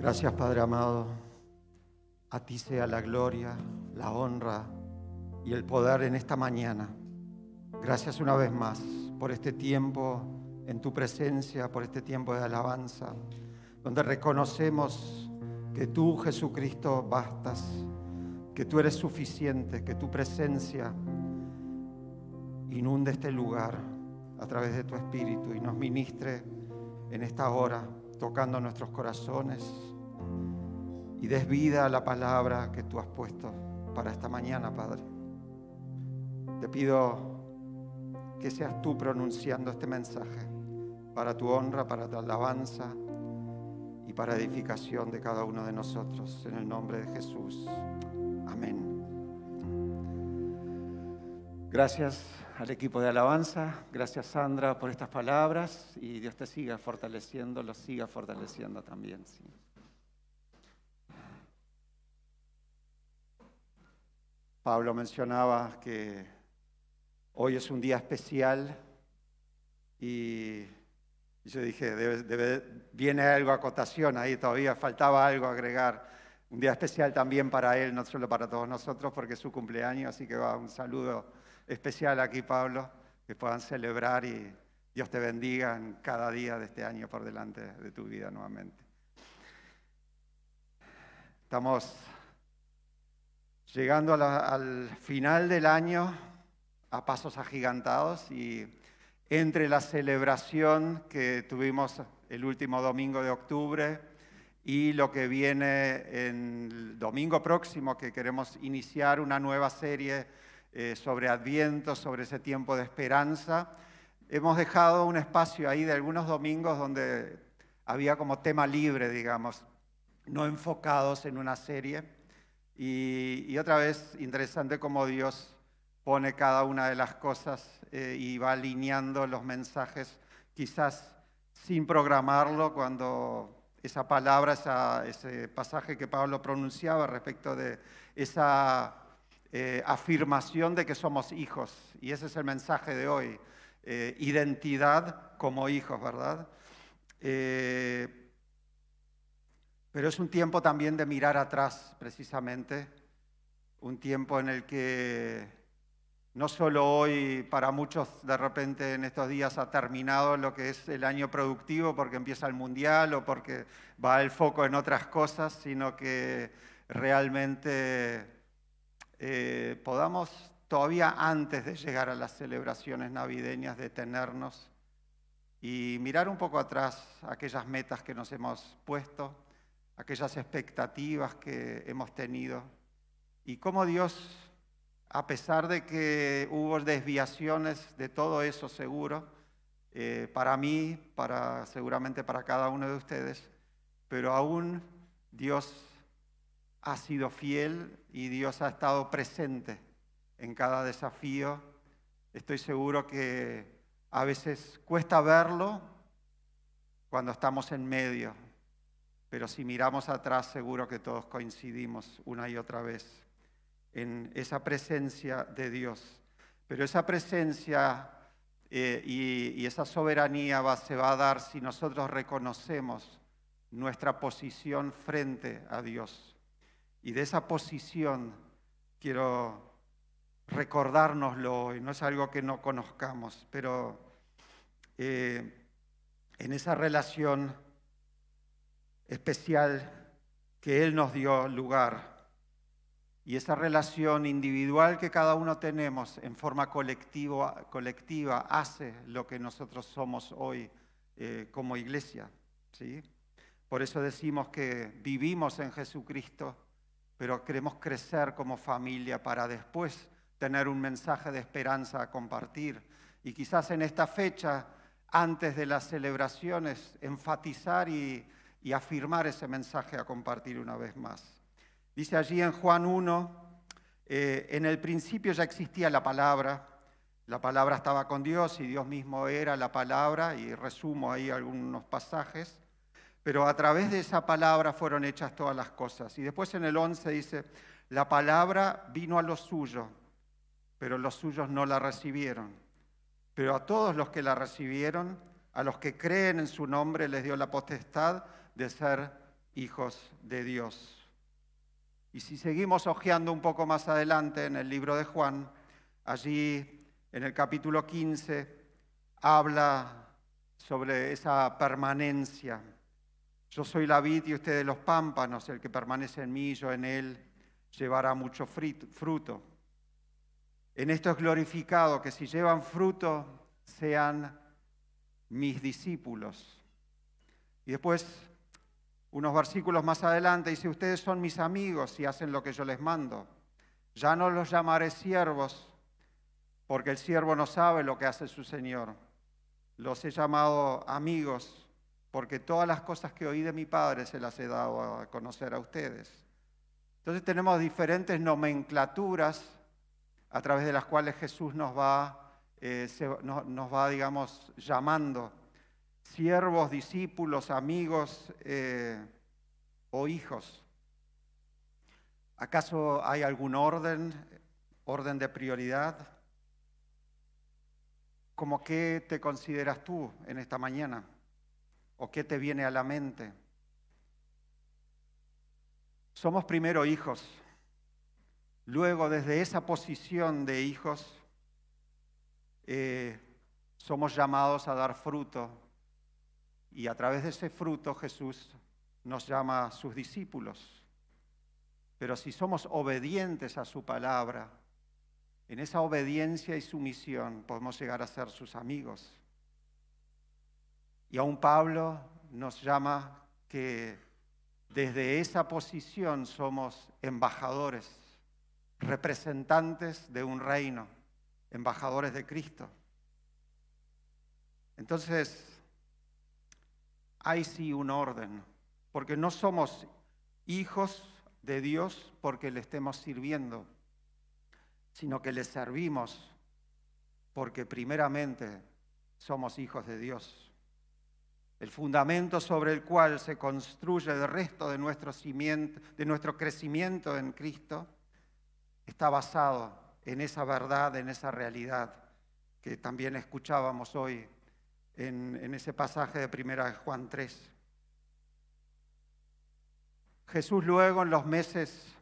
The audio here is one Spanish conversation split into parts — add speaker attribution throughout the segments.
Speaker 1: Gracias Padre amado. A ti sea la gloria, la honra y el poder en esta mañana. Gracias una vez más por este tiempo en tu presencia, por este tiempo de alabanza, donde reconocemos que tú, Jesucristo, bastas, que tú eres suficiente, que tu presencia inunde este lugar a través de tu Espíritu y nos ministre en esta hora, tocando nuestros corazones y des vida la palabra que tú has puesto para esta mañana, Padre. Te pido que seas tú pronunciando este mensaje para tu honra, para tu alabanza y para edificación de cada uno de nosotros. En el nombre de Jesús. Amén. Gracias al equipo de alabanza, gracias Sandra por estas palabras y Dios te siga fortaleciendo, los siga fortaleciendo también. Pablo mencionaba que hoy es un día especial y yo dije, viene algo a cotación ahí, todavía faltaba algo agregar. Un día especial también para él, no solo para todos nosotros, porque es su cumpleaños, así que va un saludo especial aquí, Pablo, que puedan celebrar y Dios te bendiga en cada día de este año por delante de tu vida nuevamente. Estamos llegando al final del año a pasos agigantados y entre la celebración que tuvimos el último domingo de octubre y lo que viene en el domingo próximo, que queremos iniciar una nueva serie eh, sobre Adviento, sobre ese tiempo de esperanza. Hemos dejado un espacio ahí de algunos domingos donde había como tema libre, digamos, no enfocados en una serie. Y, otra vez, interesante cómo Dios pone cada una de las cosas eh, y va alineando los mensajes, quizás sin programarlo, cuando esa palabra, ese pasaje que Pablo pronunciaba respecto de esa eh, afirmación de que somos hijos. Y ese es el mensaje de hoy. Eh, identidad como hijos, ¿verdad? Eh, pero es un tiempo también de mirar atrás, precisamente. Un tiempo en el que no solo hoy, para muchos de repente en estos días ha terminado lo que es el año productivo porque empieza el mundial o porque va el foco en otras cosas, sino que realmente eh, podamos todavía antes de llegar a las celebraciones navideñas detenernos y mirar un poco atrás aquellas metas que nos hemos puesto, aquellas expectativas que hemos tenido y cómo Dios, a pesar de que hubo desviaciones de todo eso seguro, eh, para mí, para seguramente para cada uno de ustedes, pero aún Dios ha sido fiel y Dios ha estado presente en cada desafío. Estoy seguro que a veces cuesta verlo cuando estamos en medio, pero si miramos atrás seguro que todos coincidimos una y otra vez en esa presencia de Dios. Pero esa presencia eh, y, esa soberanía se va a dar si nosotros reconocemos nuestra posición frente a Dios. Y de esa posición quiero recordárnoslo hoy, no es algo que no conozcamos, pero eh, en esa relación especial que Él nos dio lugar y esa relación individual que cada uno tenemos en forma colectiva, colectiva hace lo que nosotros somos hoy eh, como iglesia. ¿sí? Por eso decimos que vivimos en Jesucristo pero queremos crecer como familia para después tener un mensaje de esperanza a compartir. Y quizás en esta fecha, antes de las celebraciones, enfatizar y, afirmar ese mensaje a compartir una vez más. Dice allí en Juan 1, eh, en el principio ya existía la palabra, la palabra estaba con Dios y Dios mismo era la palabra, y resumo ahí algunos pasajes pero a través de esa palabra fueron hechas todas las cosas. Y después en el 11 dice, la palabra vino a los suyos, pero los suyos no la recibieron. Pero a todos los que la recibieron, a los que creen en su nombre, les dio la potestad de ser hijos de Dios. Y si seguimos hojeando un poco más adelante en el libro de Juan, allí en el capítulo 15 habla sobre esa permanencia. Yo soy la vid y ustedes los pámpanos, el que permanece en mí, yo en él, llevará mucho fruto. En esto es glorificado que si llevan fruto sean mis discípulos. Y después, unos versículos más adelante, dice, ustedes son mis amigos y hacen lo que yo les mando. Ya no los llamaré siervos, porque el siervo no sabe lo que hace su Señor. Los he llamado amigos, porque todas las cosas que oí de mi Padre se las he dado a conocer a ustedes. Entonces tenemos diferentes nomenclaturas a través de las cuales Jesús nos va, eh, nos va digamos, llamando. Siervos, discípulos, amigos eh, o hijos. ¿Acaso hay algún orden, orden de prioridad? ¿Cómo qué te consideras tú en esta mañana? ¿O qué te viene a la mente? Somos primero hijos. Luego, desde esa posición de hijos, eh, somos llamados a dar fruto. Y a través de ese fruto Jesús nos llama a sus discípulos. Pero si somos obedientes a su palabra, en esa obediencia y sumisión podemos llegar a ser sus amigos. Y aún Pablo nos llama que desde esa posición somos embajadores, representantes de un reino, embajadores de Cristo. Entonces, hay sí un orden, porque no somos hijos de Dios porque le estemos sirviendo, sino que le servimos porque primeramente somos hijos de Dios el fundamento sobre el cual se construye el resto de nuestro, de nuestro crecimiento en Cristo, está basado en esa verdad, en esa realidad que también escuchábamos hoy en, ese pasaje de primera Juan 3. Jesús luego en los meses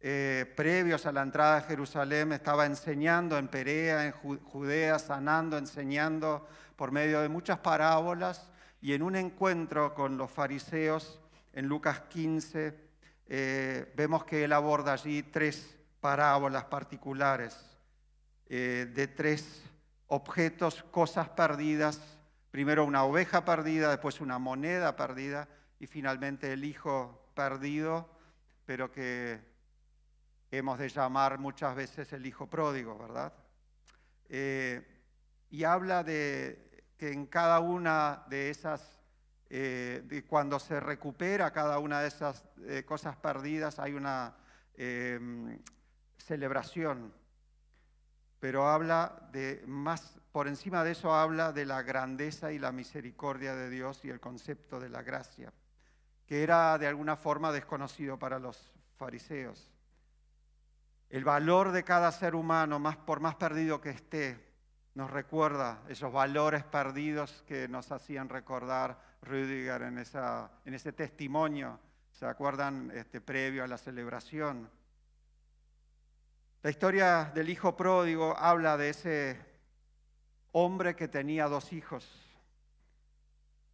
Speaker 1: eh, previos a la entrada a Jerusalén estaba enseñando en Perea, en Judea, sanando, enseñando por medio de muchas parábolas y en un encuentro con los fariseos, en Lucas 15, eh, vemos que él aborda allí tres parábolas particulares eh, de tres objetos, cosas perdidas. Primero una oveja perdida, después una moneda perdida y finalmente el hijo perdido, pero que hemos de llamar muchas veces el hijo pródigo, ¿verdad? Eh, y habla de, que en cada una de esas, eh, cuando se recupera cada una de esas cosas perdidas, hay una celebración. Pero habla de más, por encima de eso habla de la grandeza y la misericordia de Dios y el concepto de la gracia, que era de alguna forma desconocido para los fariseos. El valor de cada ser humano, más, por más perdido que esté, nos recuerda esos valores perdidos que nos hacían recordar Rüdiger en, esa, ese testimonio, ¿se acuerdan? Este, previo a la celebración. La historia del hijo pródigo habla de ese hombre que tenía dos hijos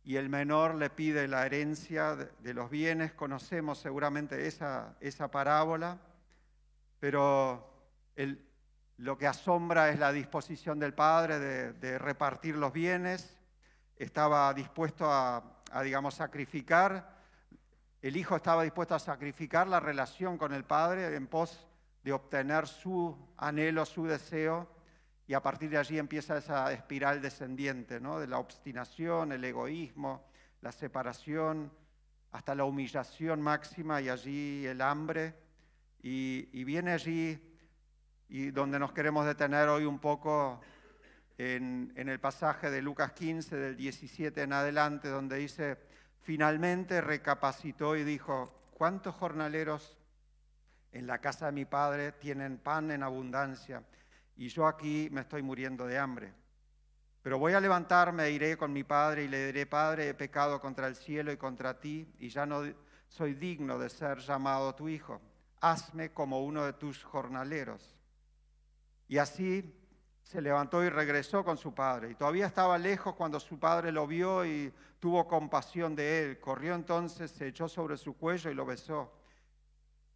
Speaker 1: y el menor le pide la herencia de los bienes. Conocemos seguramente esa, esa parábola, pero lo que asombra es la disposición del padre de, repartir los bienes. Estaba dispuesto a, digamos, sacrificar. El hijo estaba dispuesto a sacrificar la relación con el padre en pos de obtener su anhelo, su deseo. Y a partir de allí empieza esa espiral descendiente, ¿no? de la obstinación, el egoísmo, la separación, hasta la humillación máxima y allí el hambre. Y, viene allí y donde nos queremos detener hoy un poco en, el pasaje de Lucas 15, del 17 en adelante, donde dice, finalmente recapacitó y dijo, ¿cuántos jornaleros en la casa de mi padre tienen pan en abundancia y yo aquí me estoy muriendo de hambre? Pero voy a levantarme e iré con mi padre y le diré, Padre, he pecado contra el cielo y contra ti y ya no soy digno de ser llamado tu hijo. Hazme como uno de tus jornaleros. Y así se levantó y regresó con su padre. Y todavía estaba lejos cuando su padre lo vio y tuvo compasión de él. Corrió entonces, se echó sobre su cuello y lo besó.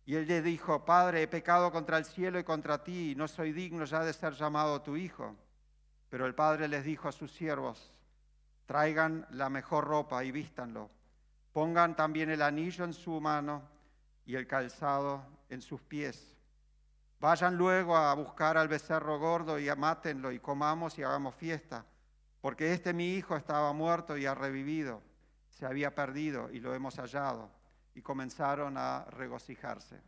Speaker 1: Y él le dijo, Padre, he pecado contra el cielo y contra ti, no soy digno ya de ser llamado tu hijo. Pero el padre les dijo a sus siervos, traigan la mejor ropa y vístanlo. Pongan también el anillo en su mano y el calzado en sus pies Vayan luego a buscar al becerro gordo y mátenlo y comamos y hagamos fiesta, porque este mi hijo estaba muerto y ha revivido, se había perdido y lo hemos hallado. Y comenzaron a regocijarse.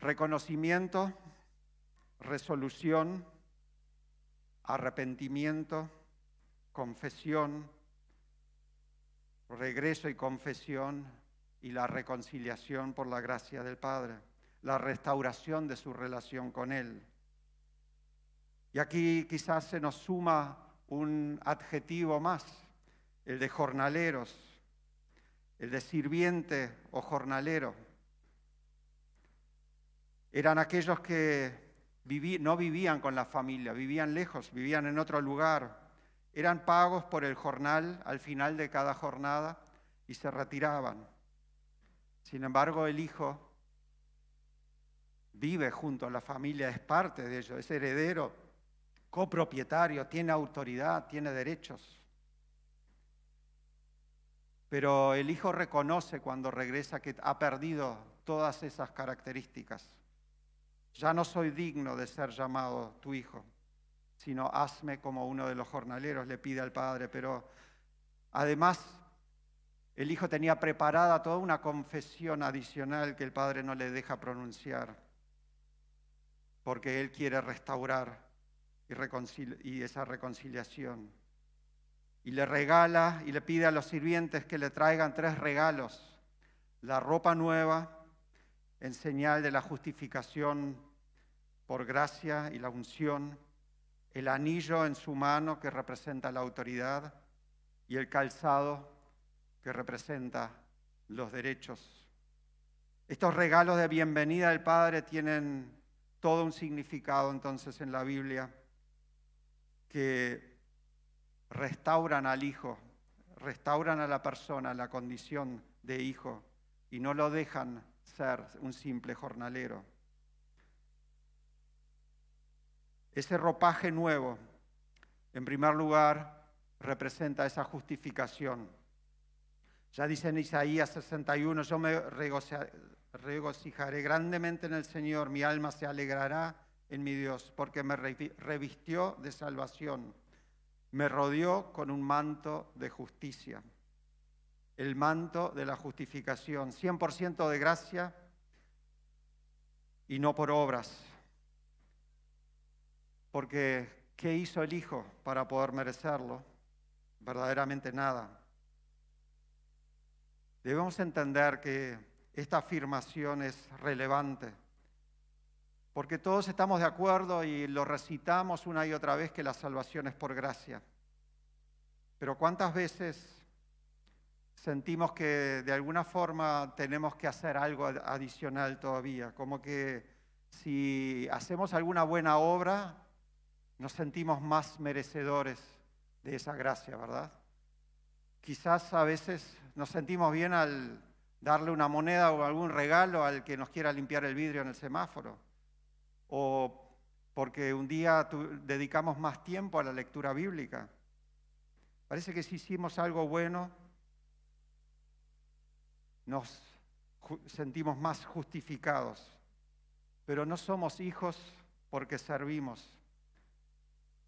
Speaker 1: Reconocimiento, resolución, arrepentimiento, confesión, regreso y confesión y la reconciliación por la gracia del Padre la restauración de su relación con Él. Y aquí quizás se nos suma un adjetivo más, el de jornaleros, el de sirviente o jornalero. Eran aquellos que no vivían con la familia, vivían lejos, vivían en otro lugar. Eran pagos por el jornal al final de cada jornada y se retiraban. Sin embargo, el hijo vive junto a la familia, es parte de ello, es heredero, copropietario, tiene autoridad, tiene derechos. Pero el hijo reconoce cuando regresa que ha perdido todas esas características. Ya no soy digno de ser llamado tu hijo, sino hazme como uno de los jornaleros, le pide al padre. Pero además el hijo tenía preparada toda una confesión adicional que el padre no le deja pronunciar porque Él quiere restaurar y, esa reconciliación. Y le regala y le pide a los sirvientes que le traigan tres regalos. La ropa nueva en señal de la justificación por gracia y la unción, el anillo en su mano que representa la autoridad y el calzado que representa los derechos. Estos regalos de bienvenida del Padre tienen todo un significado entonces en la Biblia que restauran al hijo, restauran a la persona la condición de hijo y no lo dejan ser un simple jornalero. Ese ropaje nuevo, en primer lugar, representa esa justificación. Ya dice en Isaías 61, yo me regocijaré grandemente en el Señor, mi alma se alegrará en mi Dios, porque me revistió de salvación, me rodeó con un manto de justicia, el manto de la justificación, 100% de gracia y no por obras. Porque, ¿qué hizo el Hijo para poder merecerlo? Verdaderamente nada. Debemos entender que esta afirmación es relevante, porque todos estamos de acuerdo y lo recitamos una y otra vez que la salvación es por gracia. Pero ¿cuántas veces sentimos que de alguna forma tenemos que hacer algo adicional todavía? Como que si hacemos alguna buena obra, nos sentimos más merecedores de esa gracia, ¿verdad? Quizás a veces nos sentimos bien al darle una moneda o algún regalo al que nos quiera limpiar el vidrio en el semáforo, o porque un día dedicamos más tiempo a la lectura bíblica. Parece que si hicimos algo bueno, nos sentimos más justificados, pero no somos hijos porque servimos,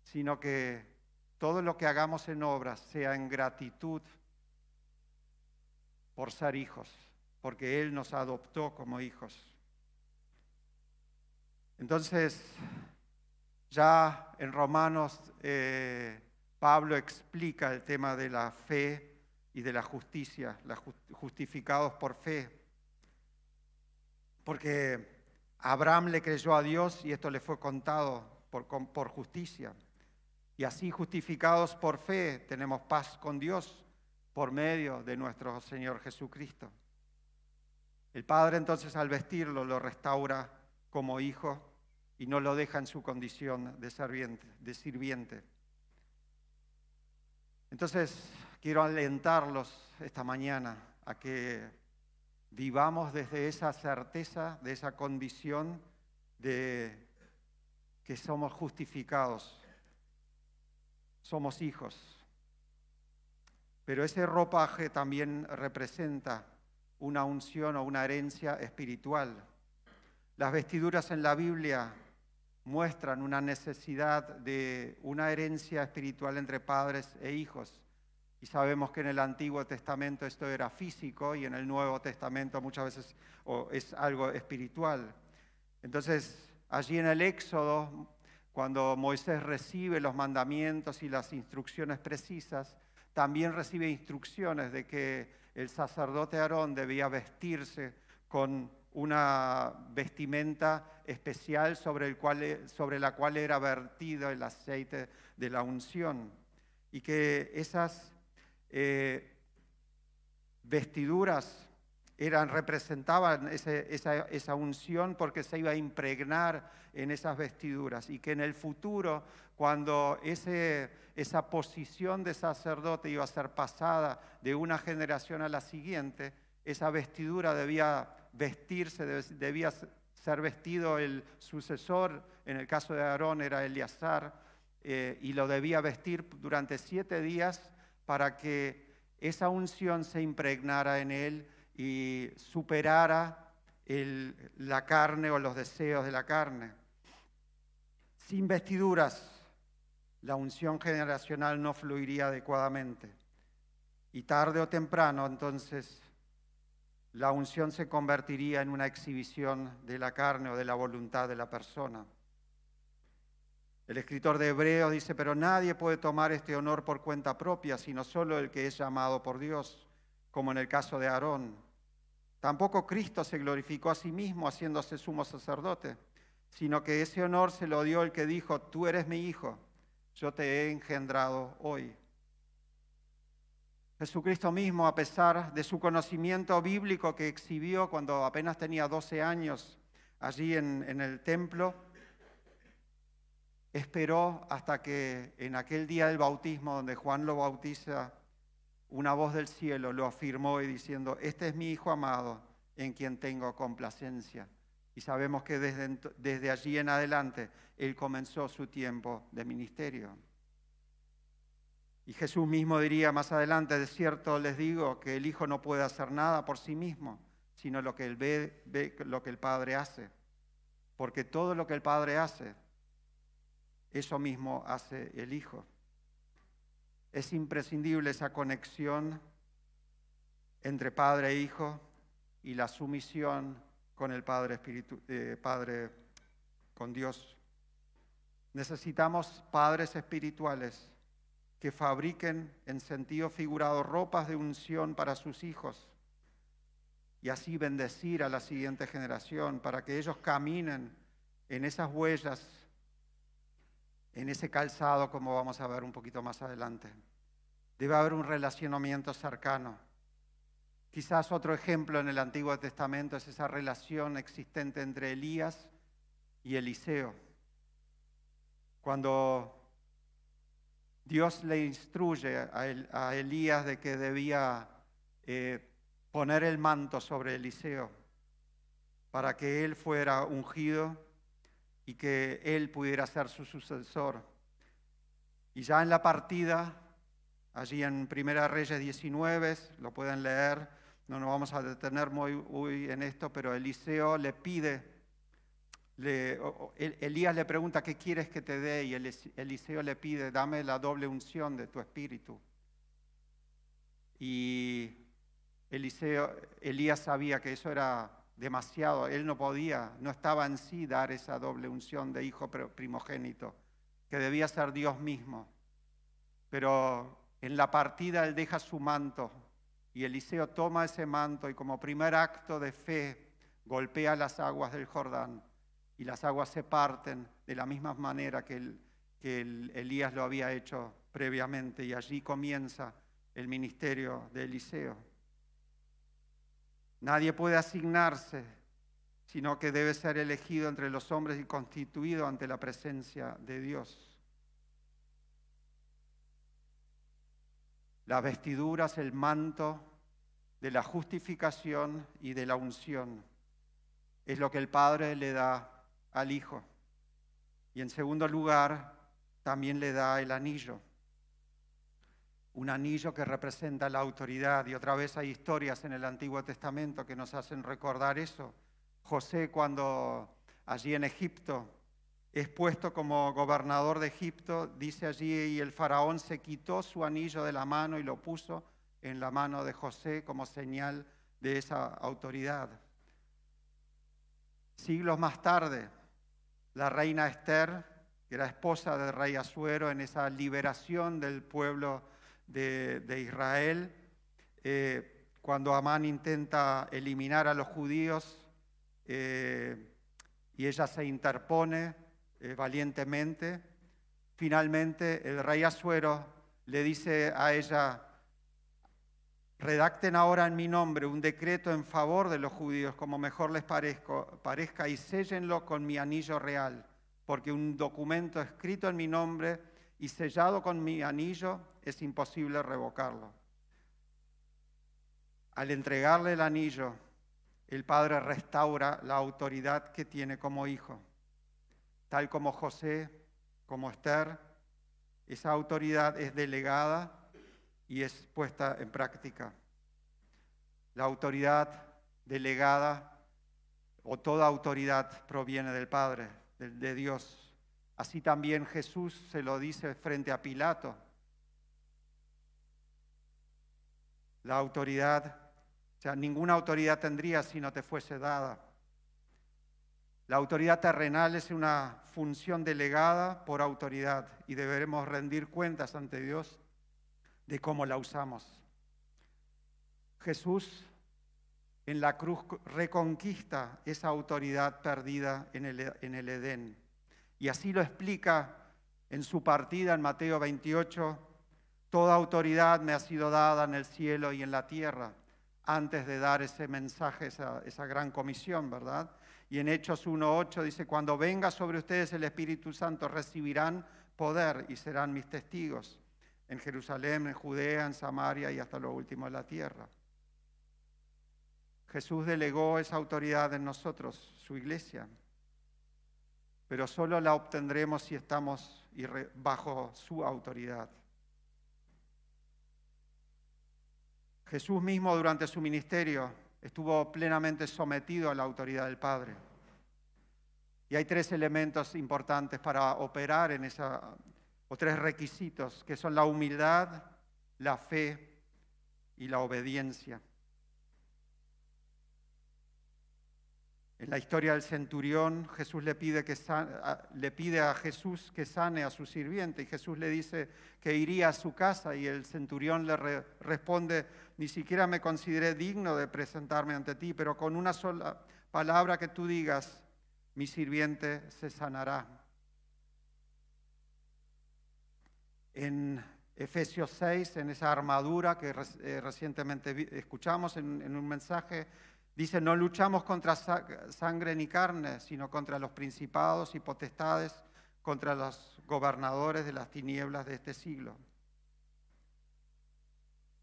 Speaker 1: sino que todo lo que hagamos en obras sea en gratitud por ser hijos, porque Él nos adoptó como hijos. Entonces, ya en Romanos, eh, Pablo explica el tema de la fe y de la justicia, justificados por fe. Porque Abraham le creyó a Dios y esto le fue contado por, por justicia. Y así justificados por fe tenemos paz con Dios por medio de nuestro Señor Jesucristo. El Padre entonces al vestirlo lo restaura como hijo y no lo deja en su condición de sirviente. De sirviente. Entonces quiero alentarlos esta mañana a que vivamos desde esa certeza, de esa condición de que somos justificados, somos hijos. Pero ese ropaje también representa una unción o una herencia espiritual. Las vestiduras en la Biblia muestran una necesidad de una herencia espiritual entre padres e hijos. Y sabemos que en el Antiguo Testamento esto era físico y en el Nuevo Testamento muchas veces es algo espiritual. Entonces, allí en el Éxodo, cuando Moisés recibe los mandamientos y las instrucciones precisas, también recibe instrucciones de que el sacerdote Aarón debía vestirse con una vestimenta especial sobre, la cual era vertido el aceite de la unción. Y que esas eh, vestiduras eran, representaban esa, unción porque se iba a impregnar en esas vestiduras y que en el futuro, cuando esa posición de sacerdote iba a ser pasada de una generación a la siguiente, esa vestidura debía vestirse, debía ser vestido el sucesor, en el caso de Aarón era Eleazar, eh, y lo debía vestir durante siete días para que esa unción se impregnara en él y superara la carne o los deseos de la carne. Sin vestiduras, la unción generacional no fluiría adecuadamente. Y tarde o temprano, entonces, la unción se convertiría en una exhibición de la carne o de la voluntad de la persona. El escritor de Hebreos dice, pero nadie puede tomar este honor por cuenta propia, sino solo el que es llamado por Dios, como en el caso de Aarón. Tampoco Cristo se glorificó a sí mismo haciéndose sumo sacerdote, sino que ese honor se lo dio el que dijo, tú eres mi hijo, yo te he engendrado hoy. Jesucristo mismo, a pesar de su conocimiento bíblico que exhibió cuando apenas tenía 12 años allí en, el templo, esperó hasta que en aquel día del bautismo, donde Juan lo bautiza, una voz del cielo lo afirmó y diciendo, este es mi Hijo amado en quien tengo complacencia. Y sabemos que desde allí en adelante Él comenzó su tiempo de ministerio. Y Jesús mismo diría más adelante, de cierto les digo que el Hijo no puede hacer nada por sí mismo, sino lo que él ve, lo que el Padre hace. Porque todo lo que el Padre hace, eso mismo hace el Hijo. Es imprescindible esa conexión entre Padre e Hijo y la sumisión con el Padre, Espíritu, eh, Padre con Dios. Necesitamos padres espirituales que fabriquen en sentido figurado ropas de unción para sus hijos y así bendecir a la siguiente generación para que ellos caminen en esas huellas, en ese calzado, como vamos a ver un poquito más adelante. Debe haber un relacionamiento cercano. Quizás otro ejemplo en el Antiguo Testamento es esa relación existente entre Elías y Eliseo. Cuando Dios le instruye a, Elías de que debía eh, poner el manto sobre Eliseo para que él fuera ungido y que él pudiera ser su sucesor. Y ya en la partida, allí en Primera Reyes 19, lo pueden leer, no nos vamos a detener muy en esto, pero Eliseo le pide Elías le pregunta, ¿qué quieres que te dé? Y Eliseo le pide, dame la doble unción de tu espíritu. Y Eliseo, Elías sabía que eso era demasiado, él no podía, no estaba en sí dar esa doble unción de hijo primogénito, que debía ser Dios mismo. Pero en la partida él deja su manto y Eliseo toma ese manto y como primer acto de fe golpea las aguas del Jordán y las aguas se parten de la misma manera que, el, Elías lo había hecho previamente y allí comienza el ministerio de Eliseo. Nadie puede asignarse, sino que debe ser elegido entre los hombres y constituido ante la presencia de Dios. Las vestiduras, el manto de la justificación y de la unción es lo que el Padre le da al Hijo. Y en segundo lugar, también le da el anillo. Un anillo que representa la autoridad. Y otra vez hay historias en el Antiguo Testamento que nos hacen recordar eso. José cuando allí en Egipto es puesto como gobernador de Egipto, dice allí, y el faraón se quitó su anillo de la mano y lo puso en la mano de José como señal de esa autoridad. Siglos más tarde, la reina Esther, que era esposa del rey Asuero en esa liberación del pueblo de, Israel, eh, cuando Amán intenta eliminar a los judíos eh, y ella se interpone eh, valientemente, finalmente el rey Asuero le dice a ella, redacten ahora en mi nombre un decreto en favor de los judíos, como mejor les parezca, y séllenlo con mi anillo real, porque un documento escrito en mi nombre y sellado con mi anillo es imposible revocarlo. Al entregarle el anillo, el Padre restaura la autoridad que tiene como hijo. Tal como José, como Esther, esa autoridad es delegada y es puesta en práctica. La autoridad delegada o toda autoridad proviene del Padre, de, Dios. Así también Jesús se lo dice frente a Pilato. La autoridad, o sea, ninguna autoridad tendría si no te fuese dada. La autoridad terrenal es una función delegada por autoridad y deberemos rendir cuentas ante Dios de cómo la usamos. Jesús en la cruz reconquista esa autoridad perdida en el, en el Edén. Y así lo explica en su partida en Mateo 28, toda autoridad me ha sido dada en el cielo y en la tierra, antes de dar ese mensaje, esa, esa gran comisión, ¿verdad? Y en Hechos 1.8 dice, cuando venga sobre ustedes el Espíritu Santo, recibirán poder y serán mis testigos en Jerusalén, en Judea, en Samaria y hasta lo último de la tierra. Jesús delegó esa autoridad en nosotros, su iglesia, pero solo la obtendremos si estamos bajo su autoridad. Jesús mismo durante su ministerio estuvo plenamente sometido a la autoridad del Padre. Y hay tres elementos importantes para operar en esa o tres requisitos, que son la humildad, la fe y la obediencia. En la historia del centurión, Jesús le pide, que le pide a Jesús que sane a su sirviente y Jesús le dice que iría a su casa y el centurión le responde, ni siquiera me consideré digno de presentarme ante ti, pero con una sola palabra que tú digas, mi sirviente se sanará. En Efesios 6, en esa armadura que eh, recientemente escuchamos en, un mensaje, dice, no luchamos contra sangre ni carne, sino contra los principados y potestades, contra los gobernadores de las tinieblas de este siglo.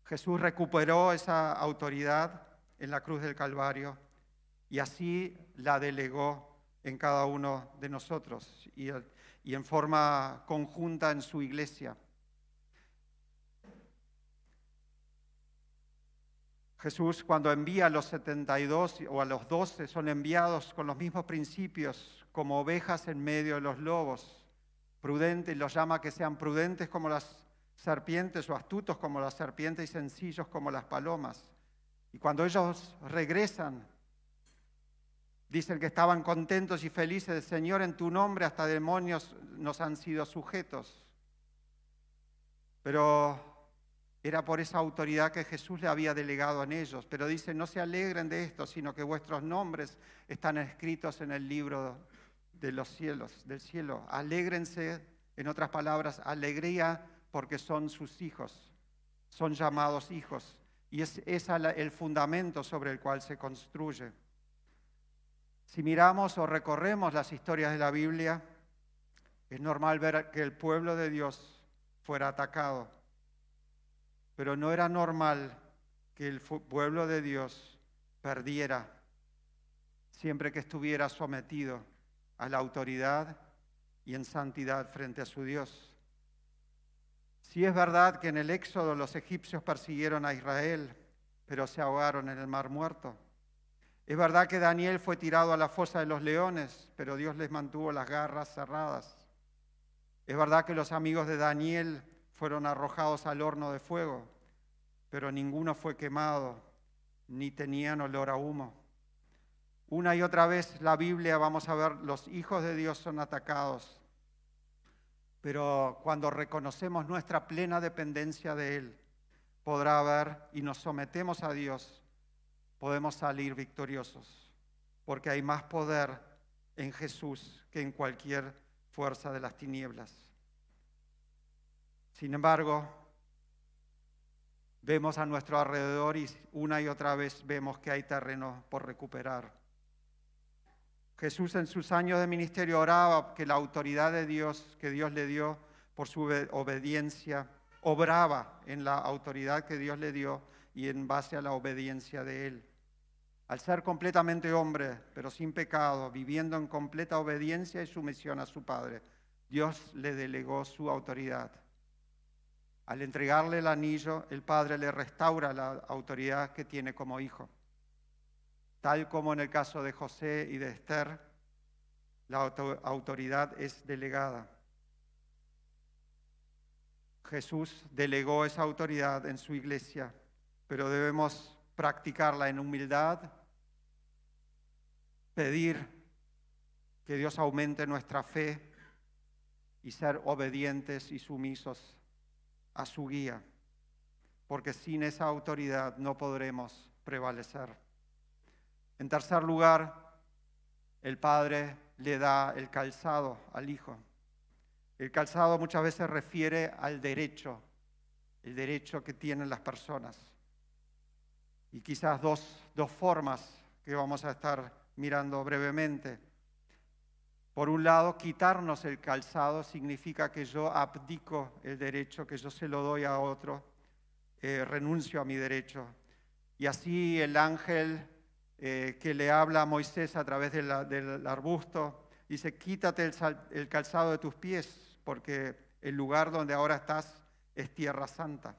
Speaker 1: Jesús recuperó esa autoridad en la cruz del Calvario y así la delegó en cada uno de nosotros y, y en forma conjunta en su iglesia. Jesús cuando envía a los 72 o a los 12 son enviados con los mismos principios como ovejas en medio de los lobos. Prudentes, los llama que sean prudentes como las serpientes o astutos como las serpientes y sencillos como las palomas. Y cuando ellos regresan, dicen que estaban contentos y felices. Señor, en tu nombre hasta demonios nos han sido sujetos. Pero era por esa autoridad que Jesús le había delegado en ellos. Pero dice, no se alegren de esto, sino que vuestros nombres están escritos en el libro de los cielos, del cielo. Alégrense, en otras palabras, alegría porque son sus hijos. son llamados hijos. Y es el fundamento sobre el cual se construye. Si miramos o recorremos las historias de la Biblia, es normal ver que el pueblo de Dios fuera atacado, pero no era normal que el pueblo de Dios perdiera siempre que estuviera sometido a la autoridad y en santidad frente a su Dios. Si es verdad que en el Éxodo los egipcios persiguieron a Israel, pero se ahogaron en el mar muerto. Es verdad que Daniel fue tirado a la fosa de los leones, pero Dios les mantuvo las garras cerradas. Es verdad que los amigos de Daniel fueron arrojados al horno de fuego, pero ninguno fue quemado, ni tenían olor a humo. Una y otra vez la Biblia, vamos a ver, los hijos de Dios son atacados, pero cuando reconocemos nuestra plena dependencia de Él, podrá haber y nos sometemos a Dios, podemos salir victoriosos, porque hay más poder en Jesús que en cualquier fuerza de las tinieblas. Sin embargo, vemos a nuestro alrededor y una y otra vez vemos que hay terreno por recuperar. Jesús en sus años de ministerio oraba que la autoridad de Dios, que Dios le dio por su obediencia, obraba en la autoridad que Dios le dio y en base a la obediencia de Él. Al ser completamente hombre, pero sin pecado, viviendo en completa obediencia y sumisión a su Padre, Dios le delegó su autoridad. Al entregarle el anillo, el Padre le restaura la autoridad que tiene como hijo. Tal como en el caso de José y de Esther, la autoridad es delegada. Jesús delegó esa autoridad en su iglesia, pero debemos practicarla en humildad pedir que Dios aumente nuestra fe y ser obedientes y sumisos a su guía, porque sin esa autoridad no podremos prevalecer. En tercer lugar, el Padre le da el calzado al Hijo. El calzado muchas veces refiere al derecho, el derecho que tienen las personas. Y quizás dos, dos formas que vamos a estar mirando brevemente. Por un lado, quitarnos el calzado significa que yo abdico el derecho, que yo se lo doy a otro, eh, renuncio a mi derecho. Y así el ángel eh, que le habla a Moisés a través del arbusto dice, quítate el, el calzado de tus pies, porque el lugar donde ahora estás es tierra santa.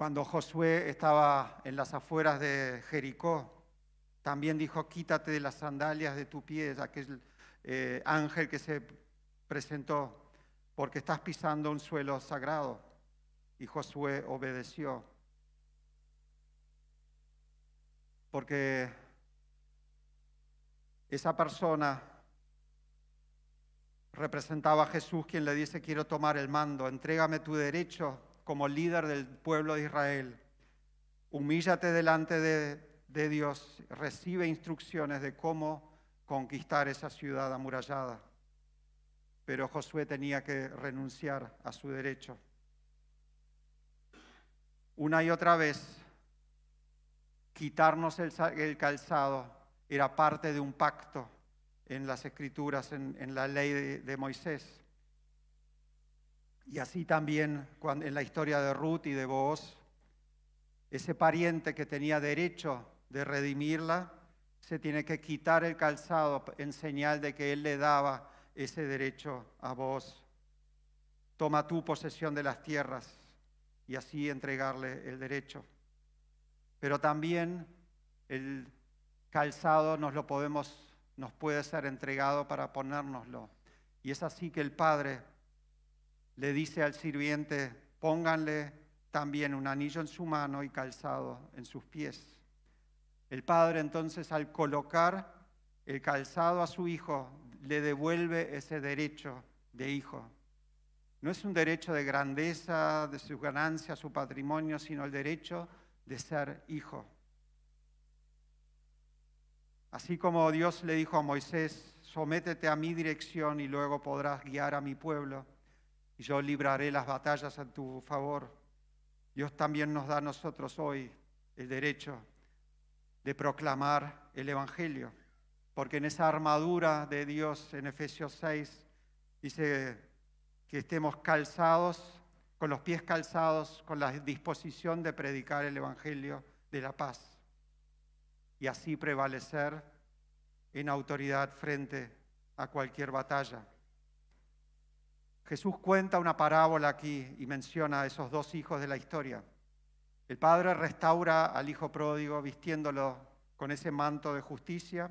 Speaker 1: Cuando Josué estaba en las afueras de Jericó, también dijo, quítate de las sandalias de tu pie, aquel eh, ángel que se presentó, porque estás pisando un suelo sagrado. Y Josué obedeció. Porque esa persona representaba a Jesús quien le dice, quiero tomar el mando, entrégame tu derecho como líder del pueblo de Israel. Humíllate delante de, Dios, recibe instrucciones de cómo conquistar esa ciudad amurallada. Pero Josué tenía que renunciar a su derecho. Una y otra vez, quitarnos el, calzado era parte de un pacto en las escrituras, en, la ley de Moisés. Y así también en la historia de Ruth y de Boaz, ese pariente que tenía derecho de redimirla, se tiene que quitar el calzado en señal de que él le daba ese derecho a vos. Toma tu posesión de las tierras y así entregarle el derecho. Pero también el calzado nos lo podemos, nos puede ser entregado para ponérnoslo. Y es así que el Padre le dice al sirviente, pónganle también un anillo en su mano y calzado en sus pies. El padre entonces al colocar el calzado a su hijo, le devuelve ese derecho de hijo. No es un derecho de grandeza, de su ganancia, su patrimonio, sino el derecho de ser hijo. Así como Dios le dijo a Moisés, sométete a mi dirección y luego podrás guiar a mi pueblo y yo libraré las batallas a tu favor. Dios también nos da a nosotros hoy el derecho de proclamar el Evangelio, porque en esa armadura de Dios en Efesios 6 dice que estemos calzados, con los pies calzados, con la disposición de predicar el Evangelio de la paz y así prevalecer en autoridad frente a cualquier batalla. Jesús cuenta una parábola aquí y menciona a esos dos hijos de la historia. El padre restaura al hijo pródigo vistiéndolo con ese manto de justicia,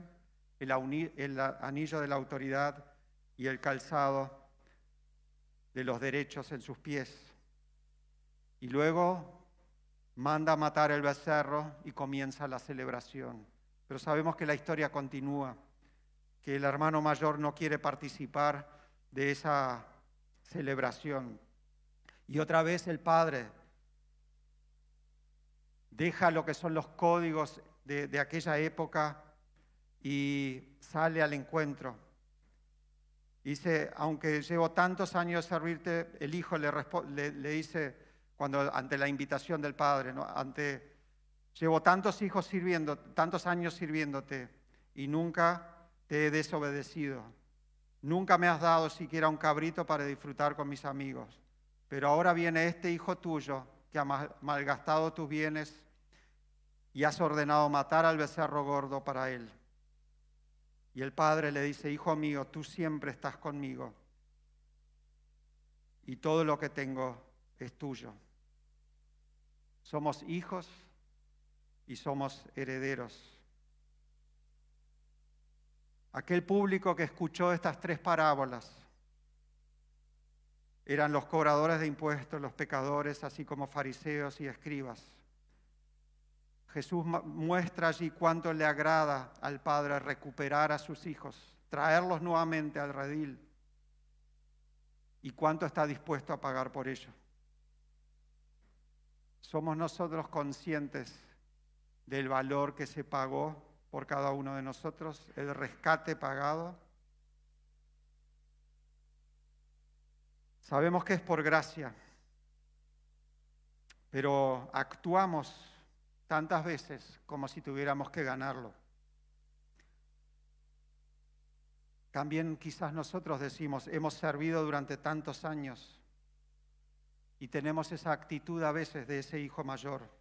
Speaker 1: el anillo de la autoridad y el calzado de los derechos en sus pies. Y luego manda a matar el becerro y comienza la celebración. Pero sabemos que la historia continúa, que el hermano mayor no quiere participar de esa celebración. Y otra vez el padre deja lo que son los códigos de, aquella época y sale al encuentro. Dice, aunque llevo tantos años servirte, el hijo le, le dice, cuando ante la invitación del Padre, ¿no? ante llevo tantos hijos sirviendo, tantos años sirviéndote y nunca te he desobedecido. Nunca me has dado siquiera un cabrito para disfrutar con mis amigos. Pero ahora viene este hijo tuyo que ha malgastado tus bienes y has ordenado matar al becerro gordo para él. Y el padre le dice, hijo mío, tú siempre estás conmigo y todo lo que tengo es tuyo. Somos hijos y somos herederos. Aquel público que escuchó estas tres parábolas eran los cobradores de impuestos, los pecadores, así como fariseos y escribas. Jesús muestra allí cuánto le agrada al Padre recuperar a sus hijos, traerlos nuevamente al redil y cuánto está dispuesto a pagar por ello. ¿Somos nosotros conscientes del valor que se pagó por cada uno de nosotros, el rescate pagado? Sabemos que es por gracia, pero actuamos tantas veces como si tuviéramos que ganarlo. También quizás nosotros decimos, hemos servido durante tantos años y tenemos esa actitud a veces de ese hijo mayor.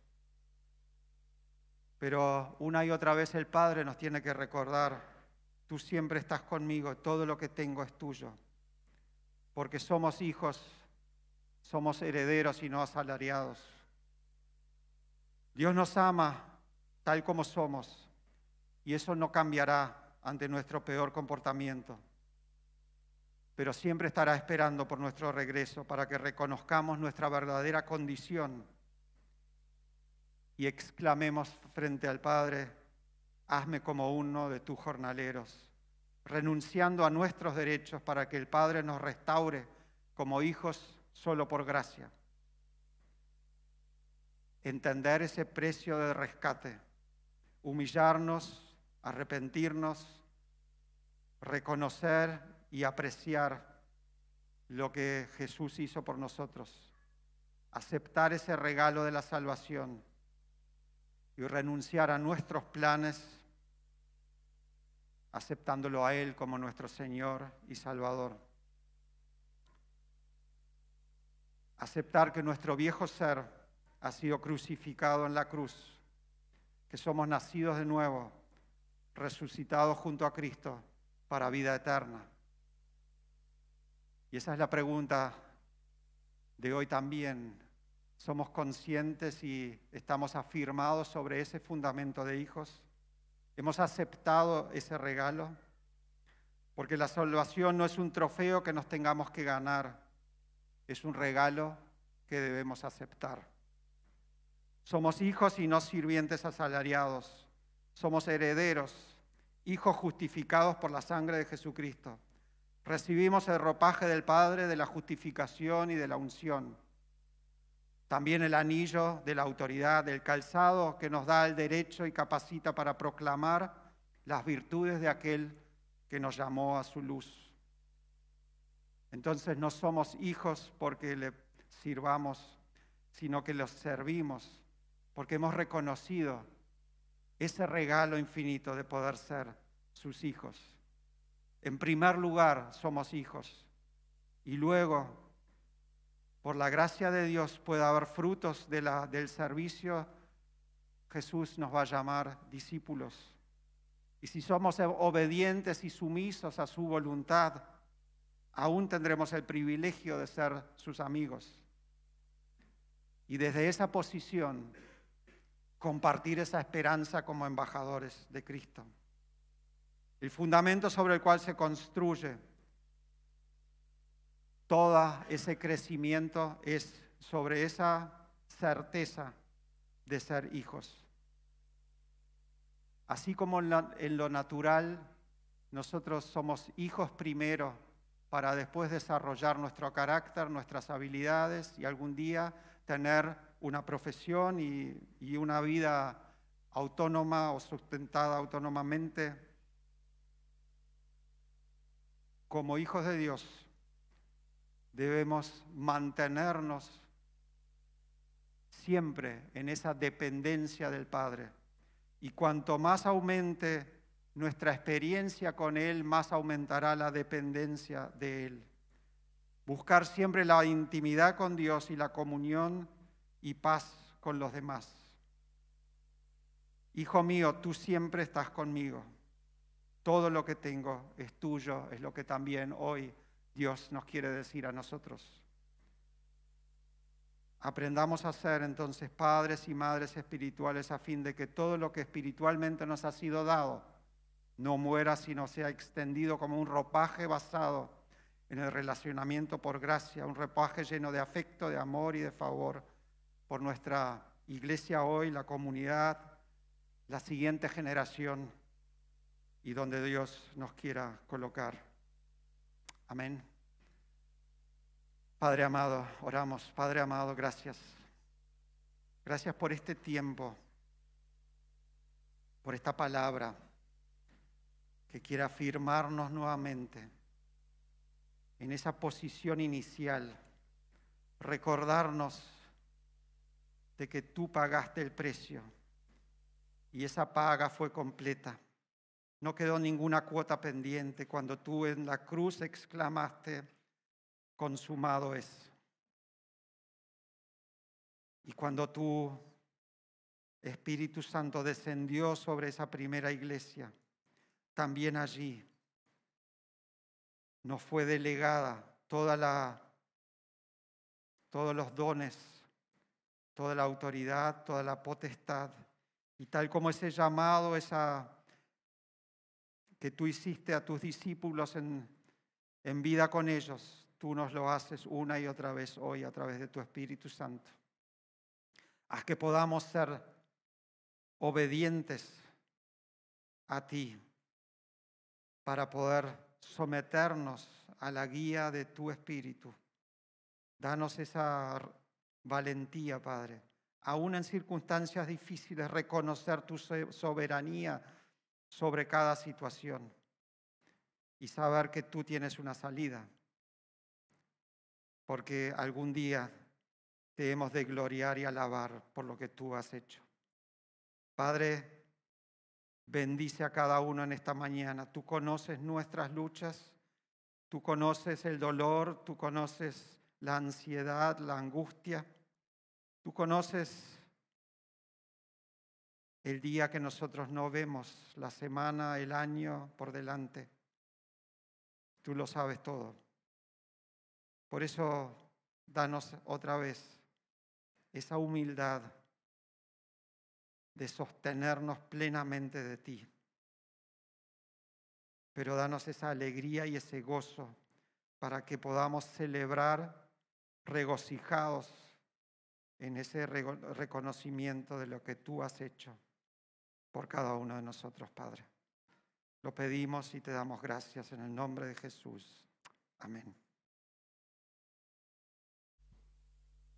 Speaker 1: Pero una y otra vez el Padre nos tiene que recordar, tú siempre estás conmigo, todo lo que tengo es tuyo. Porque somos hijos, somos herederos y no asalariados. Dios nos ama tal como somos y eso no cambiará ante nuestro peor comportamiento pero siempre estará esperando por nuestro regreso para que reconozcamos nuestra verdadera condición y exclamemos frente al Padre, hazme como uno de tus jornaleros, renunciando a nuestros derechos para que el Padre nos restaure como hijos solo por gracia. Entender ese precio de rescate, humillarnos, arrepentirnos, reconocer y apreciar lo que Jesús hizo por nosotros, aceptar ese regalo de la salvación y renunciar a nuestros planes, aceptándolo a Él como nuestro Señor y Salvador. Aceptar que nuestro viejo ser ha sido crucificado en la cruz, que somos nacidos de nuevo, resucitados junto a Cristo para vida eterna. Y esa es la pregunta de hoy también. ¿Somos conscientes y estamos afirmados sobre ese fundamento de hijos? ¿Hemos aceptado ese regalo? Porque la salvación no es un trofeo que nos tengamos que ganar, es un regalo que debemos aceptar. Somos hijos y no sirvientes asalariados. Somos herederos, hijos justificados por la sangre de Jesucristo recibimos el ropaje del Padre de la justificación y de la unción. También el anillo de la autoridad, del calzado que nos da el derecho y capacita para proclamar las virtudes de aquel que nos llamó a su luz. Entonces no somos hijos porque le sirvamos, sino que los servimos, porque hemos reconocido ese regalo infinito de poder ser sus hijos. En primer lugar, somos hijos. Y luego, por la gracia de Dios, puede haber frutos del servicio. Jesús nos va a llamar discípulos. Y si somos obedientes y sumisos a su voluntad, aún tendremos el privilegio de ser sus amigos. Y desde esa posición, compartir esa esperanza como embajadores de Cristo. El fundamento sobre el cual se construye todo ese crecimiento es sobre esa certeza de ser hijos. Así como en lo natural nosotros somos hijos primero para después desarrollar nuestro carácter, nuestras habilidades y algún día tener una profesión y, una vida autónoma o sustentada autónomamente. Como hijos de Dios debemos mantenernos siempre en esa dependencia del Padre. Y cuanto más aumente nuestra experiencia con Él, más aumentará la dependencia de Él. Buscar siempre la intimidad con Dios y la comunión y paz con los demás. Hijo mío, tú siempre estás conmigo. Todo lo que tengo es tuyo, es lo que también hoy Dios nos quiere decir a nosotros. Aprendamos a ser entonces padres y madres espirituales a fin de que todo lo que espiritualmente nos ha sido dado no muera, sino sea extendido como un ropaje basado en el relacionamiento por gracia, un ropaje lleno de afecto, de amor y de favor por nuestra iglesia hoy, la comunidad, la siguiente generación y donde Dios nos quiera colocar. Amén. Padre amado, oramos. Padre amado, gracias. Gracias por este tiempo, por esta palabra que quiere afirmarnos nuevamente en esa posición inicial, recordarnos de que tú pagaste el precio y esa paga fue completa. No quedó ninguna cuota pendiente cuando tú en la cruz exclamaste, consumado es. Y cuando tu Espíritu Santo descendió sobre esa primera iglesia, también allí nos fue delegada toda la, todos los dones, toda la autoridad, toda la potestad. Y tal como ese llamado, esa que tú hiciste a tus discípulos en, vida con ellos, tú nos lo haces una y otra vez hoy a través de tu Espíritu Santo. Haz que podamos ser obedientes a ti para poder someternos a la guía de tu Espíritu. Danos esa valentía, Padre, aún en circunstancias difíciles, reconocer tu soberanía sobre cada situación y saber que tú tienes una salida porque algún día te hemos de gloriar y alabar por lo que tú has hecho. Padre, bendice a cada uno en esta mañana. Tú conoces nuestras luchas, tú conoces el dolor, tú conoces la ansiedad, la angustia, tú conoces el día que nosotros no vemos, la semana, el año por delante. Tú lo sabes todo. Por eso, danos otra vez esa humildad de sostenernos plenamente de ti. Pero danos esa alegría y ese gozo para que podamos celebrar regocijados en ese reconocimiento de lo que tú has hecho por cada uno de nosotros, Padre. Lo pedimos y te damos gracias en el nombre de Jesús. Amén.